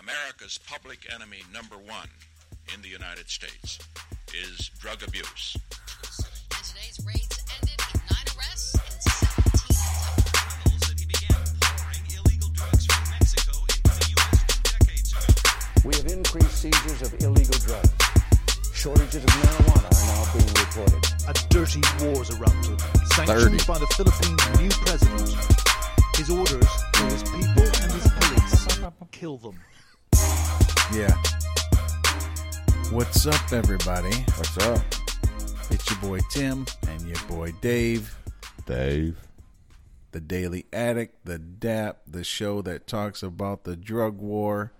America's public enemy number one in the United States is drug abuse. And today's raids ended with nine arrests and 17 attempts. that he began pouring illegal drugs from Mexico into the U.S. two decades ago. We have increased seizures of illegal drugs. Shortages of marijuana are now being reported. A dirty war's erupted, sanctioned by the Philippines' new president. His orders to his people and his police kill them. Yeah. What's up, everybody? What's up, It's your boy Tim and your boy Dave, Dave? the Daily Addict, the DAP, the show that talks about the drug war,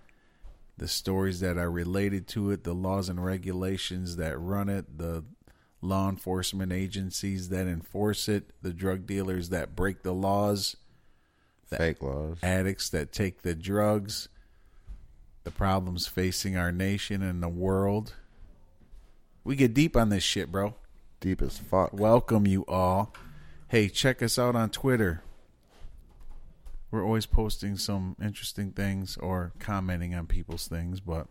the stories that are related to it, the laws and regulations that run it, the law enforcement agencies that enforce it, the drug dealers that break the laws, Fake laws. addicts that take the drugs, the problems facing our nation and the world. We get deep on this shit, bro. Deep as fuck. Welcome you all. Hey, check us out on Twitter. We're always posting some interesting things or commenting on people's things, but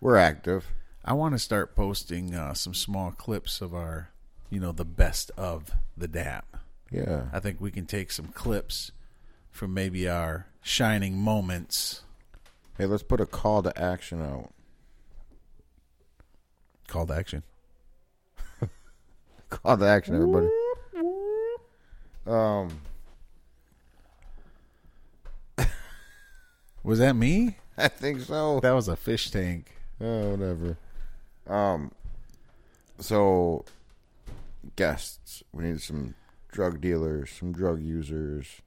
We're active. I want to start posting uh, some small clips of our, you know, the best of the DAP. Yeah. I think we can take some clips from maybe our shining moments. Hey, let's put a call to action out. Call to action. Call to action, everybody. Um, Was that me? I think so. That was a fish tank. Oh, whatever. Um, so guests. We need some drug dealers, some drug users.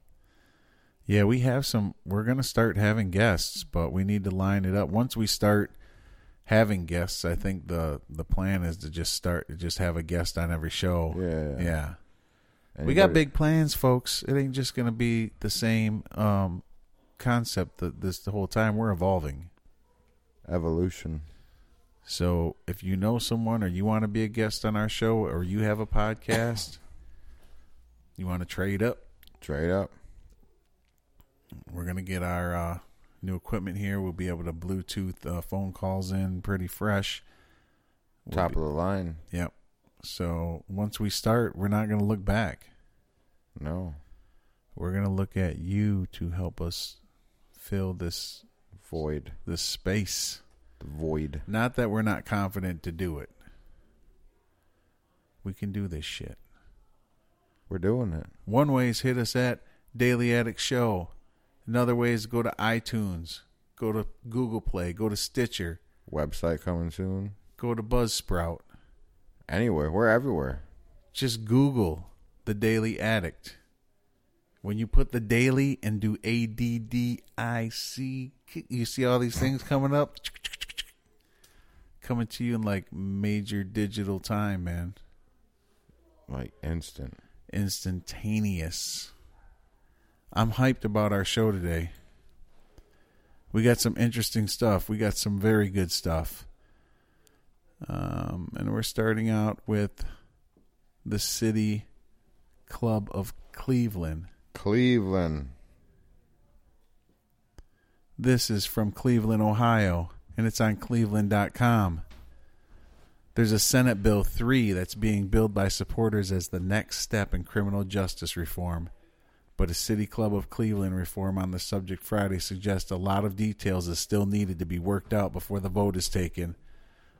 Yeah, we have some. We're going to start having guests, but we need to line it up. Once we start having guests, I think the the plan is to just start just have a guest on every show. Yeah. Yeah. We got big plans, folks. It ain't just going to be the same um concept that this the whole time we're evolving. evolution. So, if you know someone or you want to be a guest on our show or you have a podcast, you want to trade up, Trade up. We're gonna get our uh, new equipment here. We'll be able to Bluetooth uh, phone calls in pretty fresh. We'll Top be- of the line. Yep. So once we start, we're not gonna look back. No. We're gonna look at you to help us fill this Void. this space. The void. Not that we're not confident to do it. We can do this shit. We're doing it. One ways hit us at Daily Addict Show. Another way is go to iTunes, go to Google Play, go to Stitcher, Website coming soon. go to Buzzsprout. Anywhere. We're everywhere. Just Google the Daily Addict. When you put the daily and do A D D I C, you see all these things coming up, coming to you in like major digital time, man. Like instant. Instantaneous. I'm hyped about our show today. We got some interesting stuff. We got some very good stuff. Um, and we're starting out with the City Club of Cleveland. Cleveland. This is from Cleveland, Ohio, and it's on cleveland.com. There's a Senate Bill 3 that's being billed by supporters as the next step in criminal justice reform. But a City Club of Cleveland reform on the subject Friday suggests a lot of details is still needed to be worked out before the vote is taken.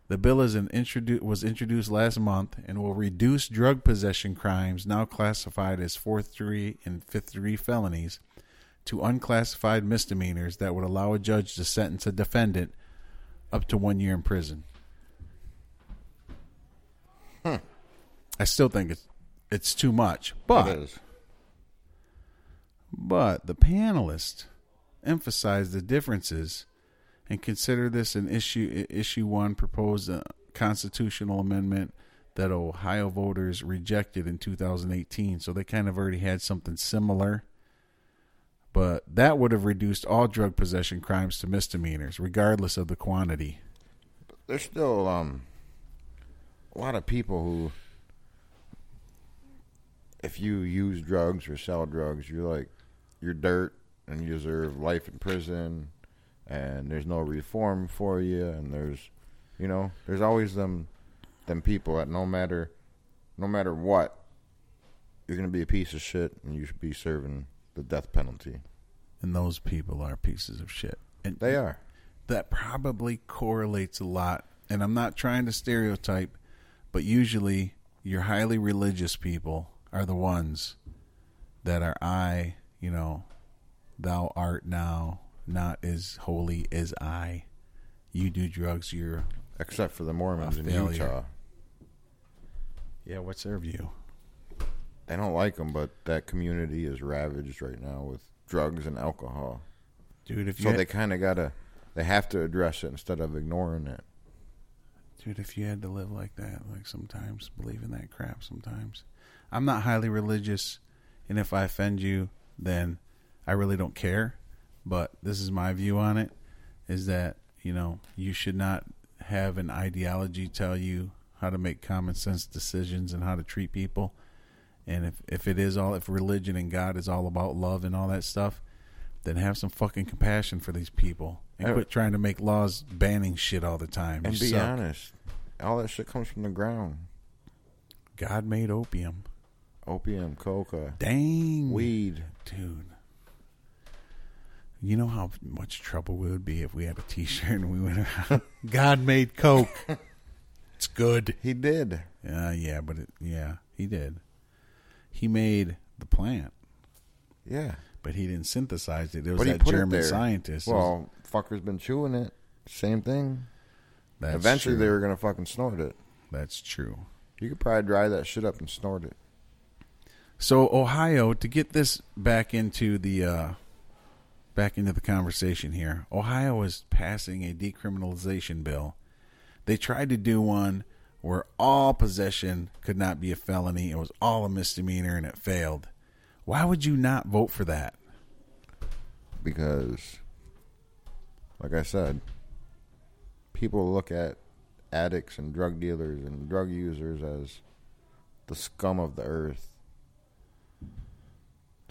The bill is an introdu- was introduced last month and will reduce drug possession crimes now classified as fourth degree and fifth degree felonies to unclassified misdemeanors that would allow a judge to sentence a defendant up to one year in prison. I still think it's it's too much, but it is. But the panelists emphasized the differences and consider this an issue issue one proposed a constitutional amendment that Ohio voters rejected in 2018 so they kind of already had something similar. But that would have reduced all drug possession crimes to misdemeanors regardless of the quantity. There's still um a lot of people who if you use drugs or sell drugs, you're like you're dirt and you deserve life in prison and there's no reform for you, and there's, you know, there's always them, them people that no matter, no matter what, you're gonna be a piece of shit, and you should be serving the death penalty. And those people are pieces of shit. And They are. that probably correlates a lot. And I'm not trying to stereotype, but usually your highly religious people are the ones that are I, you know, thou art now not as holy as I. You do drugs, you're Except for the Mormons in failure. Utah. yeah. What's their view? They don't like them, but that community is ravaged right now with drugs and alcohol. Dude, if you So had, they kind of gotta, they have to address it instead of ignoring it. dude, if you had to live like that, like sometimes believe in that crap. Sometimes I'm not highly religious, and if I offend you, then I really don't care. But this is my view on it: is that you know you should not have an ideology tell you how to make common sense decisions and how to treat people. And if if it is all if religion and God is all about love and all that stuff, then have some fucking compassion for these people and quit trying to make laws banning shit all the time. And You be suck. honest, all that shit comes from the ground. God made opium. Opium, coca, Dang, weed. Dude. You know how much trouble we would be if we had a T-shirt and we went around. God made Coke. it's good. He did. Yeah, yeah, but it, yeah, he did. He made the plant, Yeah. but he didn't synthesize it. It was But that German scientist. It was- Well, fucker's been chewing it. Same thing. that's Eventually, true. they were gonna fucking snort it. That's true. You could probably dry that shit up and snort it. So Ohio, to get this back into the uh, back into the conversation here, Ohio is passing a decriminalization bill. They tried to do one where all possession could not be a felony; it was all a misdemeanor, and it failed. Why would you not vote for that? because, like I said, people look at addicts and drug dealers and drug users as the scum of the earth.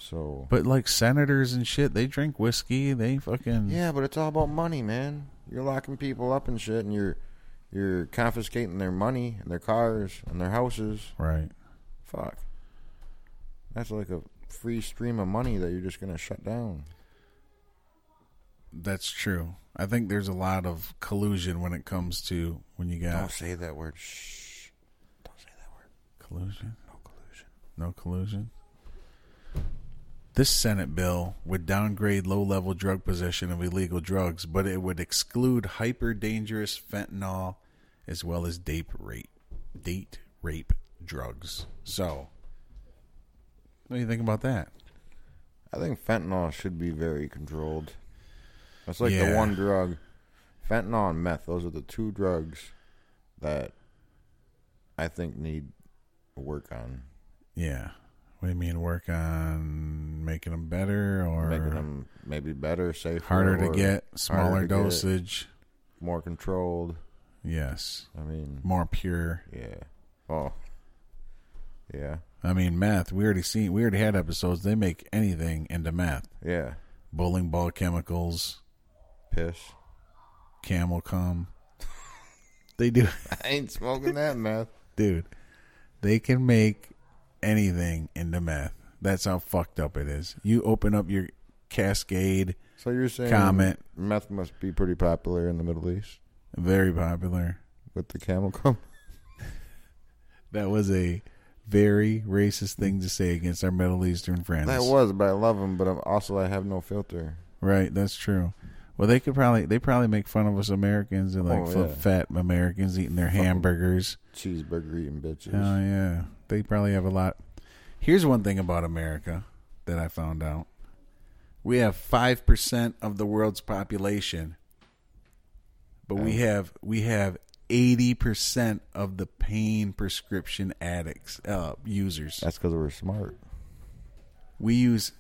So But like senators and shit, they drink whiskey. They fucking yeah, but it's all about money, man. You're locking people up and shit, and you're you're confiscating their money and their cars and their houses. right. Fuck, that's like a free stream of money that you're just gonna shut down. That's true. I think there's a lot of collusion when it comes to when you got Don't say that word. Shh. Don't say that word. collusion. No collusion. No collusion. This Senate bill would downgrade low level drug possession of illegal drugs, but it would exclude hyper dangerous fentanyl as well as date rape date rape drugs. So what do you think about that? I think fentanyl should be very controlled. That's like the one drug. Fentanyl and meth, those are the two drugs that I think need work on. Yeah. What do you mean work on making them better or Making them maybe better, safer. harder to get, smaller to get, dosage? more controlled. Yes. I mean, More pure. yeah. Oh. Yeah. I mean meth, we already seen we already had episodes, they make anything into meth. Yeah. Bowling ball chemicals, Piss. camel cum. They do, I ain't smoking that meth. dude. They can make anything into meth. That's how fucked up it is. You open up your Cascade, So you're saying Comment. meth must be pretty popular in the Middle East very popular. with the camel cum? That was a very racist thing to say against our Middle Eastern friends. That was, but I love them. But I'm, also, I have no filter. right. That's true. Well, they could probably they probably make fun of us Americans and like Oh, yeah. fat Americans eating their hamburgers. Cheeseburger eating bitches. Oh yeah, they probably have a lot. Here's one thing about America that I found out: we have five percent of the world's population, but we have we have eighty percent of the pain prescription addicts uh, users. That's because we're smart. We use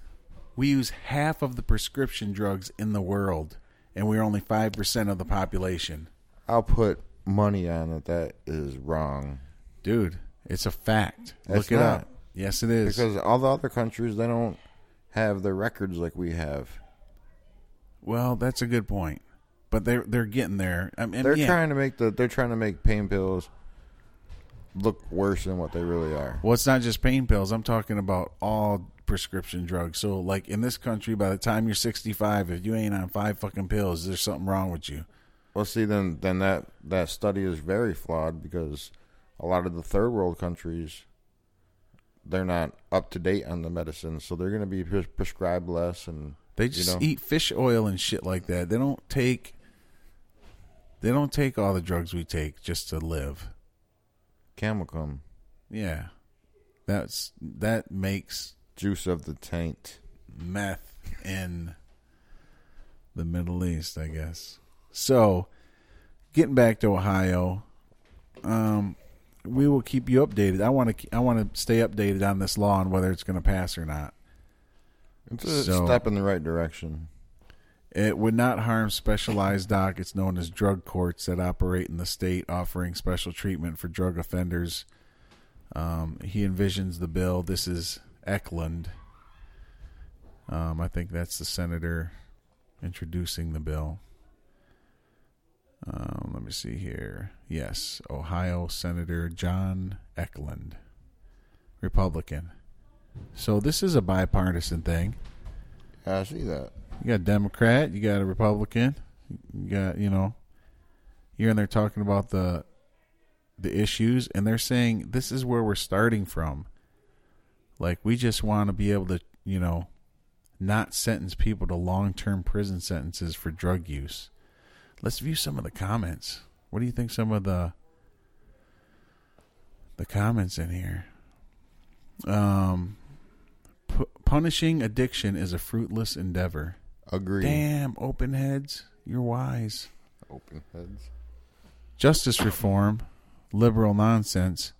we use half of the prescription drugs in the world, and we're only five percent of the population. I'll put money on it. That is wrong Dude, it's a fact. It's Look it not. up. Yes, it is. because all the other countries they don't have the records like we have. Well, that's a good point. but they're they're getting there. I mean, They're yeah. trying to make the they're trying to make pain pills look worse than what they really are. Well, it's not just pain pills. I'm talking about all prescription drugs. So, like in this country, by the time you're 65, if you ain't on five fucking pills, there's something wrong with you. Well, see, then then that that study is very flawed because a lot of the third world countries they're not up to date on the medicine, so they're going to be pres- prescribed less, and They you just know, eat fish oil and shit like that. They don't take. They don't take all the drugs we take just to live. Camel cum, Yeah, that's that makes juice of the taint. meth in the Middle East, I guess. So, getting back to Ohio, um, we will keep you updated. I want to I want to stay updated on this law and whether it's going to pass or not. It's a So- step in the right direction. It would not harm specialized dockets known as drug courts that operate in the state, offering special treatment for drug offenders. Um, he envisions the bill. This is Eklund. Um, I think that's the senator introducing the bill. Um, let me see here. Yes, Ohio Senator John Eklund, Republican. So this is a bipartisan thing. I see that. You got a Democrat, you got a Republican, you got you know, you're in there talking about the the issues, and they're saying this is where we're starting from. Like we just want to be able to, you know, not sentence people to long term prison sentences for drug use. Let's view some of the comments. What do you think? Some of the the comments in here. Um, pu- punishing addiction is a fruitless endeavor. Agreed. Damn, open heads, you're wise. Open heads. Justice reform, liberal nonsense.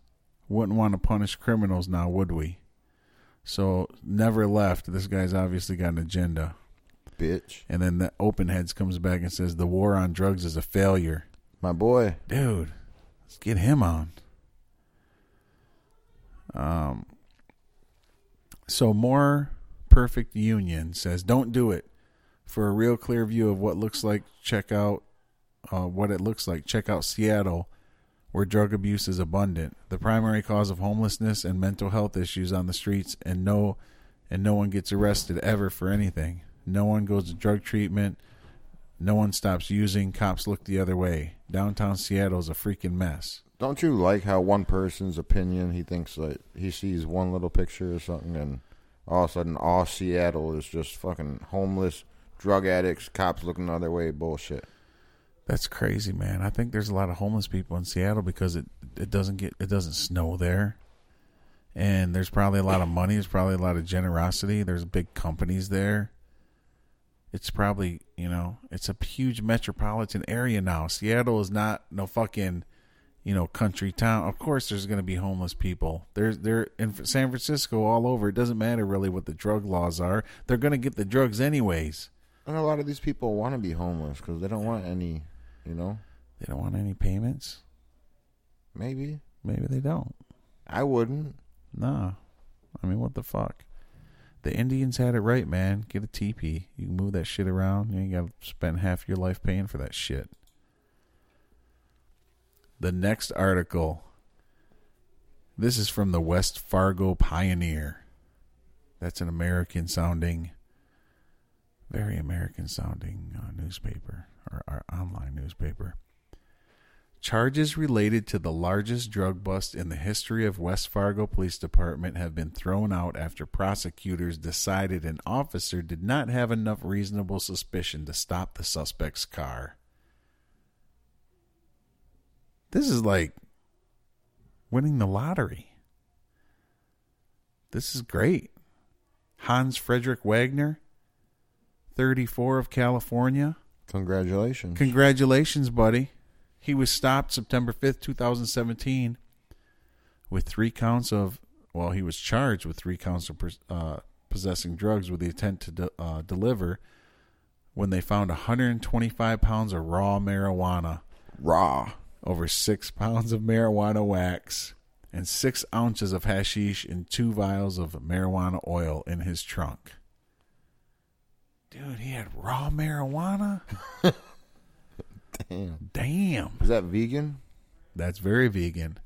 Wouldn't want to punish criminals now, would we? So never left. This guy's obviously got an agenda. Bitch. And then the open heads comes back and says the war on drugs is a failure. My boy. Dude, let's get him on. Um. So more perfect union says don't do it. For a real clear view of what looks like, check out uh, what it looks like. Check out Seattle, where drug abuse is abundant, the primary cause of homelessness and mental health issues on the streets, and no, and no one gets arrested ever for anything. No one goes to drug treatment. No one stops using. Cops look the other way. Downtown Seattle is a freaking mess. Don't you like how one person's opinion he thinks like he sees one little picture or something and all of a sudden all Seattle is just fucking homeless, drug addicts, cops looking the other way, bullshit. That's crazy, man. I think there's a lot of homeless people in Seattle because it it doesn't get it doesn't snow there. And there's probably a lot of money, there's probably a lot of generosity. There's big companies there. It's probably, you know, it's a huge metropolitan area now. Seattle is not no fucking, you know, country town. Of course there's going to be homeless people. There's there in San Francisco all over. It doesn't matter really what the drug laws are. They're going to get the drugs anyways. And a lot of these people want to be homeless because they don't want any, you know, They don't want any payments. maybe. Maybe they don't. I wouldn't. Nah. I mean, what the fuck? The Indians had it right, man. Get a teepee. You can move that shit around. You ain't got to spend half your life paying for that shit. The next article. This is from the West Fargo Pioneer. That's an American sounding, very American sounding uh, newspaper or, or online newspaper. Charges related to the largest drug bust in the history of West Fargo Police Department have been thrown out after prosecutors decided an officer did not have enough reasonable suspicion to stop the suspect's car. This is like winning the lottery. This is great. Hans Frederick Wagner, 34 of California. Congratulations. Congratulations, buddy. He was stopped September 5th, 2017, with three counts of, well, he was charged with three counts of uh, possessing drugs with the intent to de- uh, deliver when they found 125 pounds of raw marijuana, Raw. over six pounds of marijuana wax, and six ounces of hashish and two vials of marijuana oil in his trunk. Dude, he had raw marijuana? damn. Damn. Is that vegan? That's very vegan.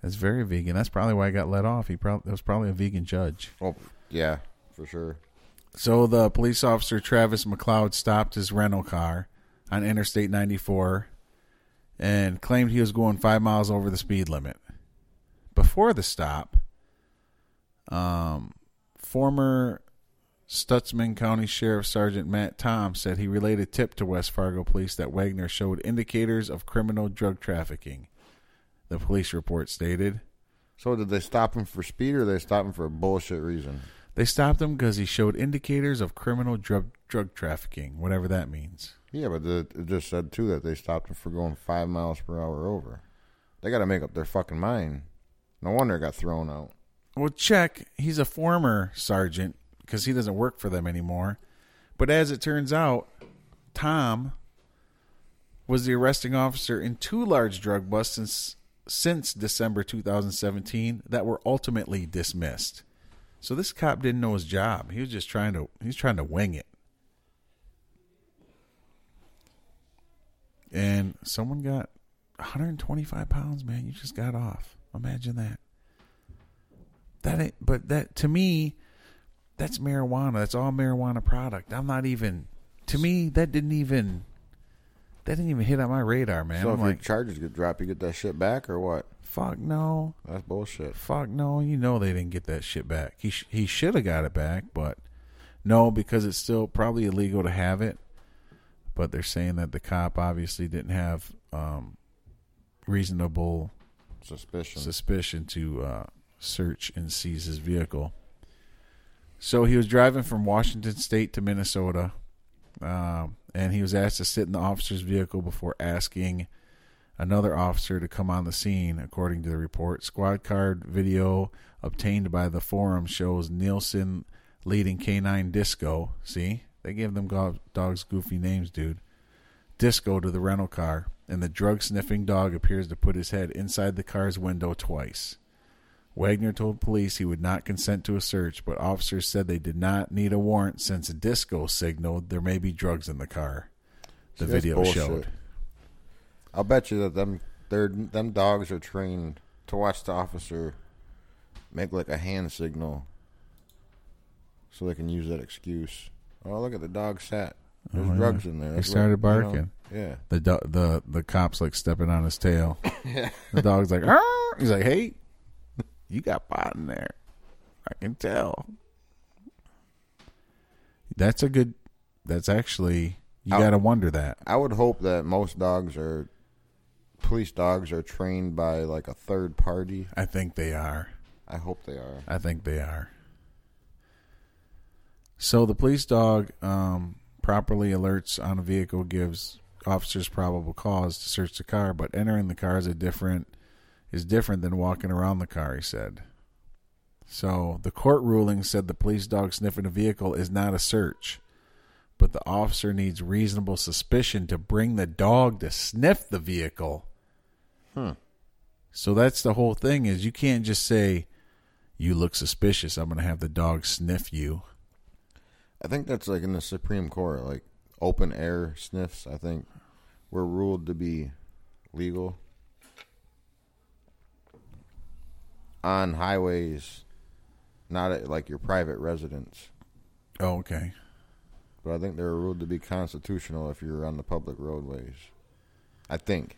That's very vegan. That's probably why I got let off. He probably that was probably a vegan judge. Oh, yeah, for sure. So the police officer Travis McLeod stopped his rental car on Interstate 94 and claimed he was going five miles over the speed limit. Before the stop, um, former Stutsman County Sheriff Sergeant Matt Tom said he relayed a tip to West Fargo police that Wagner showed indicators of criminal drug trafficking. The police report stated. So did they stop him for speed or they stop him for a bullshit reason? They stopped him because he showed indicators of criminal drug drug trafficking, whatever that means. Yeah, but the, it just said too that they stopped him for going five miles per hour over. They got to make up their fucking mind. No wonder it got thrown out. Well, check. He's a former sergeant because he doesn't work for them anymore. But as it turns out, Tom was the arresting officer in two large drug busts since, since December 2017 that were ultimately dismissed. So this cop didn't know his job. He was just trying to he's trying to wing it. And someone got 125 pounds, man. You just got off. Imagine that. That ain't, but that to me, that's marijuana. That's all marijuana product. I'm not even. To me, that didn't even. That didn't even hit on my radar, man. so I'm if like, your charges get dropped, you get that shit back or what? fuck no, That's bullshit. fuck no. You know they didn't get that shit back. He sh- he should have got it back, but no, because it's still probably illegal to have it. But they're saying that the cop obviously didn't have um, reasonable Suspicion. suspicion to uh, search and seize his vehicle. So he was driving from Washington State to Minnesota, um, and he was asked to sit in the officer's vehicle before asking another officer to come on the scene, according to the report. Squad card video obtained by the forum shows Nielsen leading K9 Disco. See, they give them go- dogs goofy names, dude. Disco to the rental car, and the drug sniffing dog appears to put his head inside the car's window twice. Wagner told police he would not consent to a search, but officers said they did not need a warrant since a Disco signaled there may be drugs in the car. The See, video showed. I'll bet you that them they're, them dogs are trained to watch the officer make like a hand signal, so they can use that excuse. Oh, look at the dog sat. There's Oh, yeah. drugs in there. He That's what- started you know, barking. yeah. The do- the the cops like stepping on his tail. yeah. The dog's like, "Arr!" he's like, "Hey, you got pot in there. I can tell." That's a good. That's actually you got to wonder that. I would hope that most dogs are police dogs are trained by like a third party. I think they are. I hope they are. I think they are. So the police dog um, properly alerts on a vehicle, gives officers probable cause to search the car, but entering the car is a different is different than walking around the car. He said. So the court ruling said the police dog sniffing a vehicle is not a search, but the officer needs reasonable suspicion to bring the dog to sniff the vehicle. Hmm. So that's the whole thing is you can't just say you look suspicious. I'm going to have the dog sniff you. I think that's like in the Supreme Court, like open air sniffs. I think were ruled to be legal on highways, not at like your private residence. Oh, okay. But I think they're ruled to be constitutional if you're on the public roadways. I think.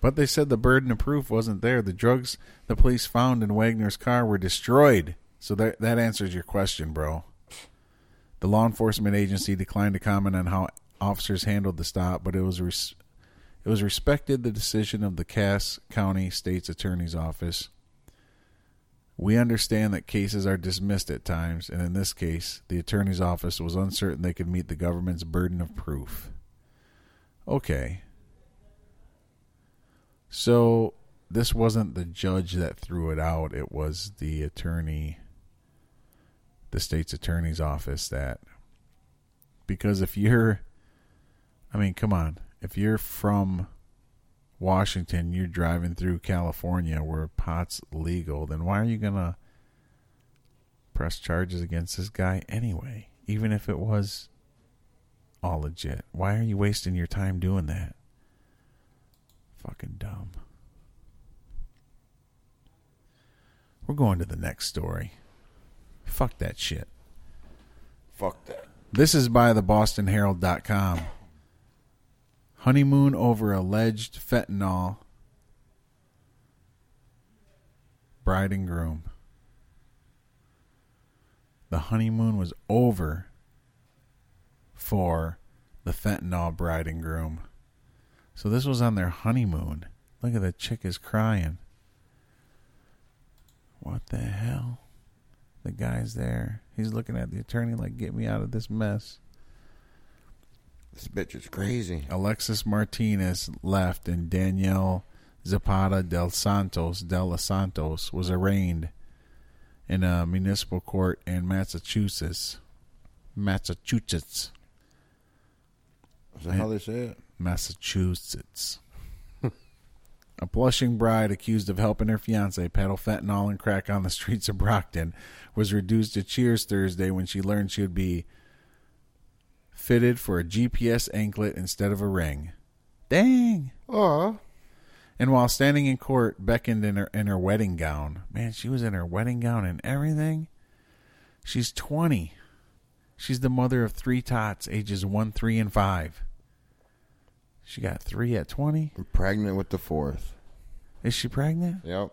But they said the burden of proof wasn't there. The drugs the police found in Wagner's car were destroyed. So that that answers your question, bro. The law enforcement agency declined to comment on how officers handled the stop, but it was res- it was respected the decision of the Cass County State's Attorney's Office. We understand that cases are dismissed at times, and in this case, the attorney's office was uncertain they could meet the government's burden of proof. Okay. So this wasn't the judge that threw it out, it was the attorney the state's attorney's office that because if you're I mean, come on. If you're from Washington, you're driving through California where pot's legal, then why are you going to press charges against this guy anyway? Even if it was all legit. Why are you wasting your time doing that? Fucking dumb. We're going to the next story. Fuck that shit. Fuck that. This is by the BostonHerald.com. Honeymoon over alleged fentanyl. Bride and groom. The honeymoon was over for the fentanyl bride and groom. So this was on their honeymoon. Look at the chick is crying. What the hell? The guy's there. He's looking at the attorney like, get me out of this mess. This bitch is crazy. Alexis Martinez left and Danielle Zapata del Santos del Los Santos was arraigned in a municipal court in Massachusetts. Massachusetts. Is that how they say it? Massachusetts. a blushing bride accused of helping her fiance peddle fentanyl and crack on the streets of Brockton was reduced to cheers Thursday when she learned she would be fitted for a GPS anklet instead of a ring. Dang. Oh. And while standing in court, beckoned in her in her wedding gown. Man, she was in her wedding gown and everything. She's twenty. She's the mother of three tots, ages one, three, and five. She got three at twenty. I'm pregnant with the fourth. Is she pregnant? Yep.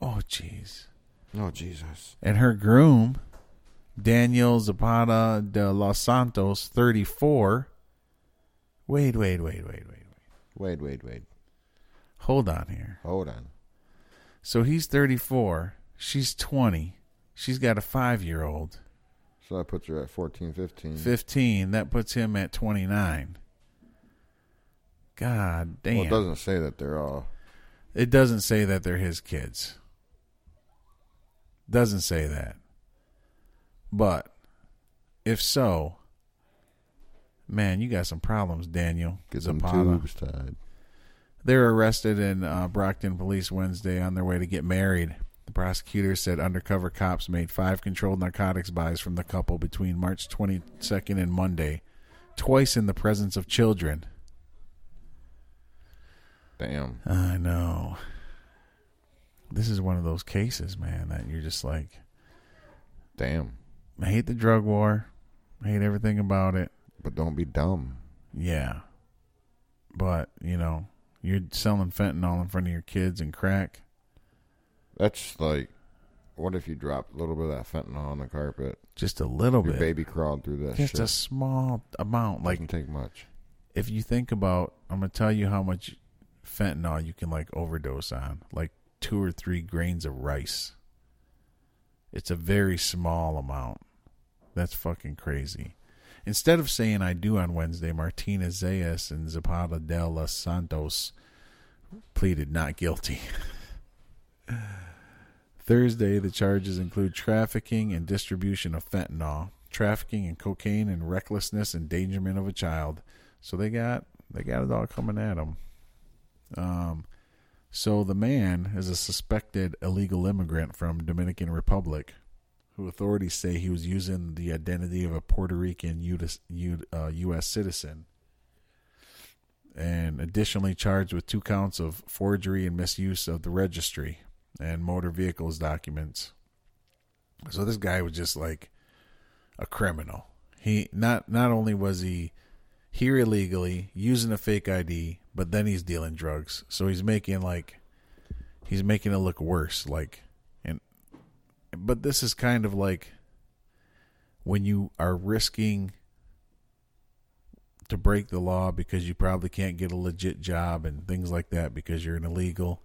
Oh, jeez. Oh, Jesus. And her groom, Daniel Zapata de Los Santos, thirty-four. Wait, wait, wait, wait, wait, wait. Wait, wait, wait. Hold on here. Hold on. So he's thirty-four. She's twenty. She's got a five-year-old. So that puts her at 14, 15. 15 that puts him at 29 god damn Well, it doesn't say that they're all. It doesn't say that they're his kids doesn't say that but if so man you got some problems daniel Get some Zapata. tubes tied. They're arrested in uh, Brockton police Wednesday on their way to get married. The prosecutor said undercover cops made five controlled narcotics buys from the couple between March 22nd and Monday, twice in the presence of children. Damn. I know. This is one of those cases, man, that you're just like, Damn. I hate the drug war. I hate everything about it. But don't be dumb. Yeah. But, you know, you're selling fentanyl in front of your kids and crack. That's like, what if you dropped a little bit of that fentanyl on the carpet? Just a little Your bit. baby crawled through that Just shit. a small amount. Like Doesn't take much. if you think about, I'm gonna tell you how much fentanyl you can like overdose on, like two or three grains of rice. It's a very small amount. That's fucking crazy. Instead of saying I do on Wednesday, Martinez Zayas and Zapata de los Santos pleaded not guilty. Thursday, the charges include trafficking and distribution of fentanyl, trafficking in cocaine, and recklessness endangerment of a child. So they got they got it all coming at them. Um, so the man is a suspected illegal immigrant from Dominican Republic, who authorities say he was using the identity of a Puerto Rican U.S. Uh, U.S. citizen, and additionally charged with two counts of forgery and misuse of the registry and motor vehicles documents. So this guy was just like a criminal. He not not only was he here illegally using a fake ID, but then he's dealing drugs. So he's making like he's making it look worse like and but this is kind of like when you are risking to break the law because you probably can't get a legit job and things like that because you're an illegal.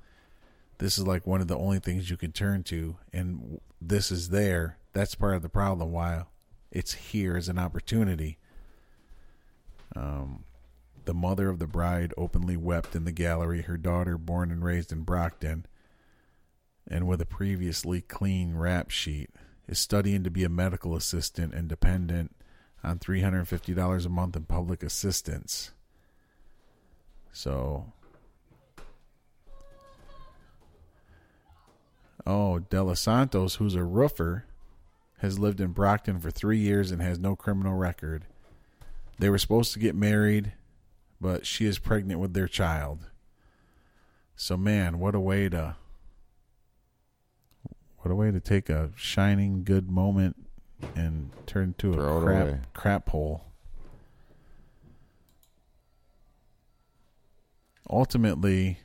This is like one of the only things you can turn to and this is there. That's part of the problem why it's here as an opportunity. Um, the mother of the bride openly wept in the gallery her daughter born and raised in brockton and with a previously clean rap sheet is studying to be a medical assistant and dependent on $350 a month in public assistance so Oh, De Los Santos, who's a roofer, has lived in Brockton for three years and has no criminal record. They were supposed to get married, but she is pregnant with their child. So man, what a way to what a way to take a shining good moment and turn to Throw a crap crap hole. Ultimately,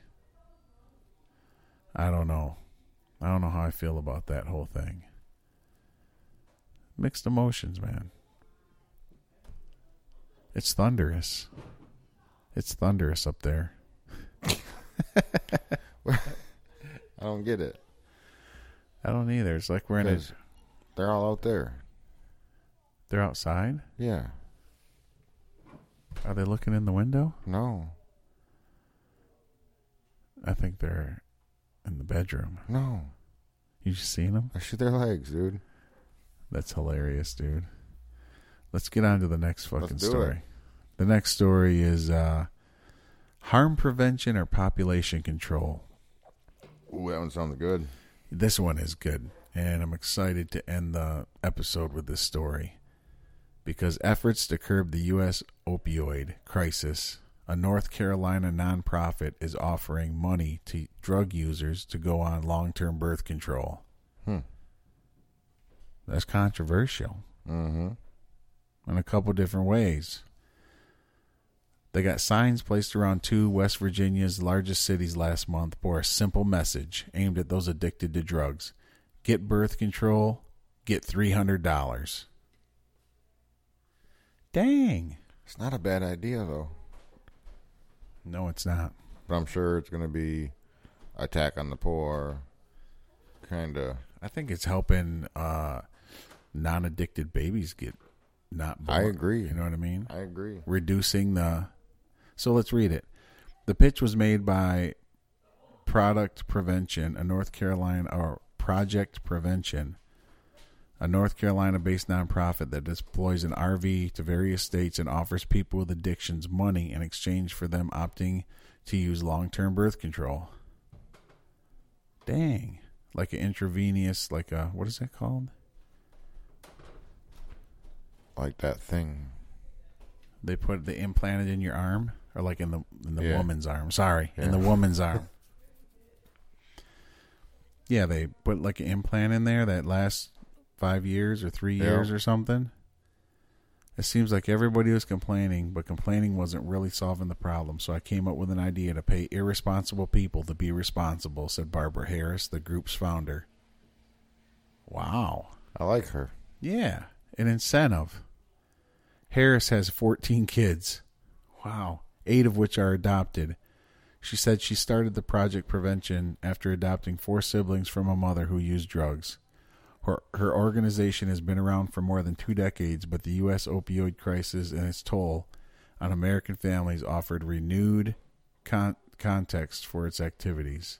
I don't know. I don't know how I feel about that whole thing. Mixed emotions, man. It's thunderous. It's thunderous up there. I don't get it. I don't either. It's like we're in a. They're all out there. They're outside. Yeah. Are they looking in the window? No. I think they're in the bedroom. No. You just seen them? I see their legs, dude. That's hilarious, dude. Let's get on to the next fucking do story. The next story is uh, harm prevention or population control. Ooh, that one sounds good. This one is good, and I'm excited to end the episode with this story because efforts to curb the U.S. opioid crisis, a North Carolina nonprofit is offering money to drug users to go on long term birth control. Hmm. That's controversial Mm-hmm. in a couple different ways. They got signs placed around two West Virginia's largest cities last month for a simple message aimed at those addicted to drugs. Get birth control, get $300. Dang. It's not a bad idea though. No, it's not. But I'm sure it's gonna be attack on the poor. Kinda. I think it's helping uh, non addicted babies get not born. I agree. You know what I mean? I agree. reducing the. So let's read it. The pitch was made by Product Prevention, a North Carolina or Project Prevention, a North Carolina-based nonprofit that deploys an RV to various states and offers people with addictions money in exchange for them opting to use long-term birth control. Dang, like an intravenous, like a what is that called? Like that thing. They put they implanted in your arm, or like in the in the Yeah. woman's arm. Sorry, in the woman's arm. Yeah, they put like an implant in there that lasts five years or three Yeah. years or something. It seems like everybody was complaining, but complaining wasn't really solving the problem. So I came up with an idea to pay irresponsible people to be responsible," said Barbara Harris, the group's founder. Wow. I like her. Yeah, an incentive. Harris has 14 kids. Wow. Eight of which are adopted. She said she started the project prevention after adopting four siblings from a mother who used drugs. Her, her organization has been around for more than two decades, but the U.S. opioid crisis and its toll on American families offered renewed con- context for its activities.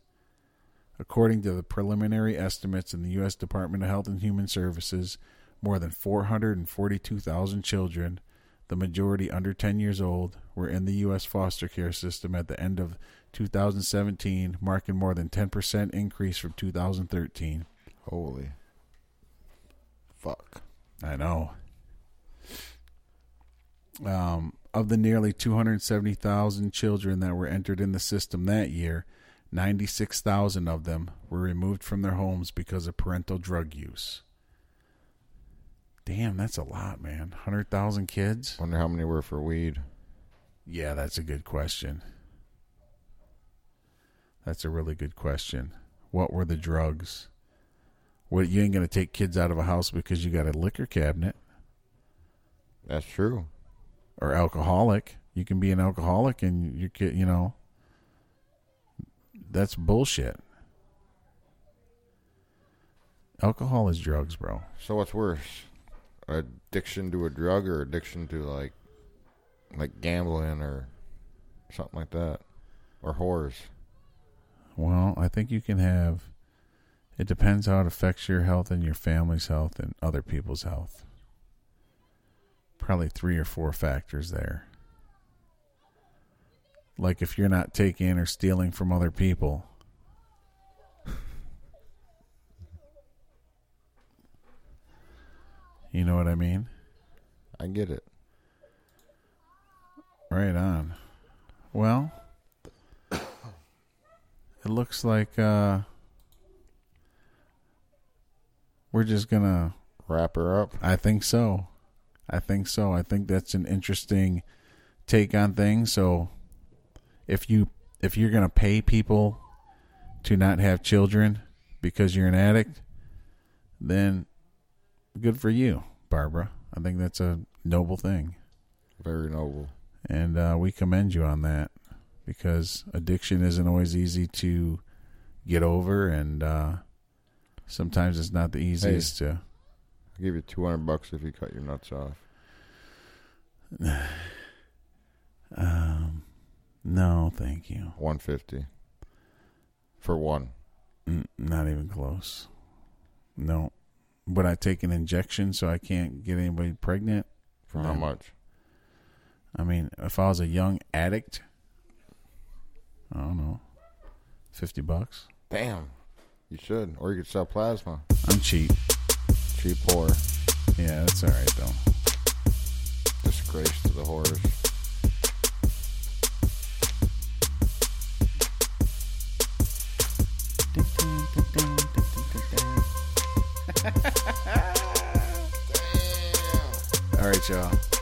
According to the preliminary estimates in the U.S. Department of Health and Human Services, more than 442,000 children, the majority under 10 years old, were in the U.S. foster care system at the end of 2017, marking more than 10% increase from 2013. Holy. Fuck. I know. Um, of the nearly 270,000 children that were entered in the system that year, 96,000 of them were removed from their homes because of parental drug use. Damn, that's a lot, man. 100,000 kids? Wonder how many were for weed. Yeah, that's a good question. That's a really good question. What were the drugs? What you ain't gonna take kids out of a house because you got a liquor cabinet That's true. or alcoholic. You can be an alcoholic and you get, you know, that's bullshit. Alcohol is drugs, bro. So what's worse? Addiction to a drug or addiction to like like gambling or something like that. Or whores. Well, I think you can have. It depends how it affects your health and your family's health and other people's health. Probably three or four factors there. Like if you're not taking or stealing from other people. You know what I mean? I get it. Right on. Well, it looks like uh, we're just gonna. Wrap her up. I think so. I think so. I think that's an interesting take on things. So, if you if you're gonna pay people to not have children because you're an addict, then good for you, Barbara. I think that's a noble thing. Very noble. and uh, we commend you on that because addiction isn't always easy to get over, and uh, sometimes it's not the easiest to. I'll give you two hundred bucks if you cut your nuts off. Um, no, thank you. One fifty. For one. N- not even close. No. Would I take an injection so I can't get anybody pregnant? For how much? I mean, if I was a young addict, I don't know, fifty bucks. Damn. You should. Or you could sell plasma. I'm cheap. Cheap whore. Yeah, that's all right though. Disgrace to the whores. Y'all.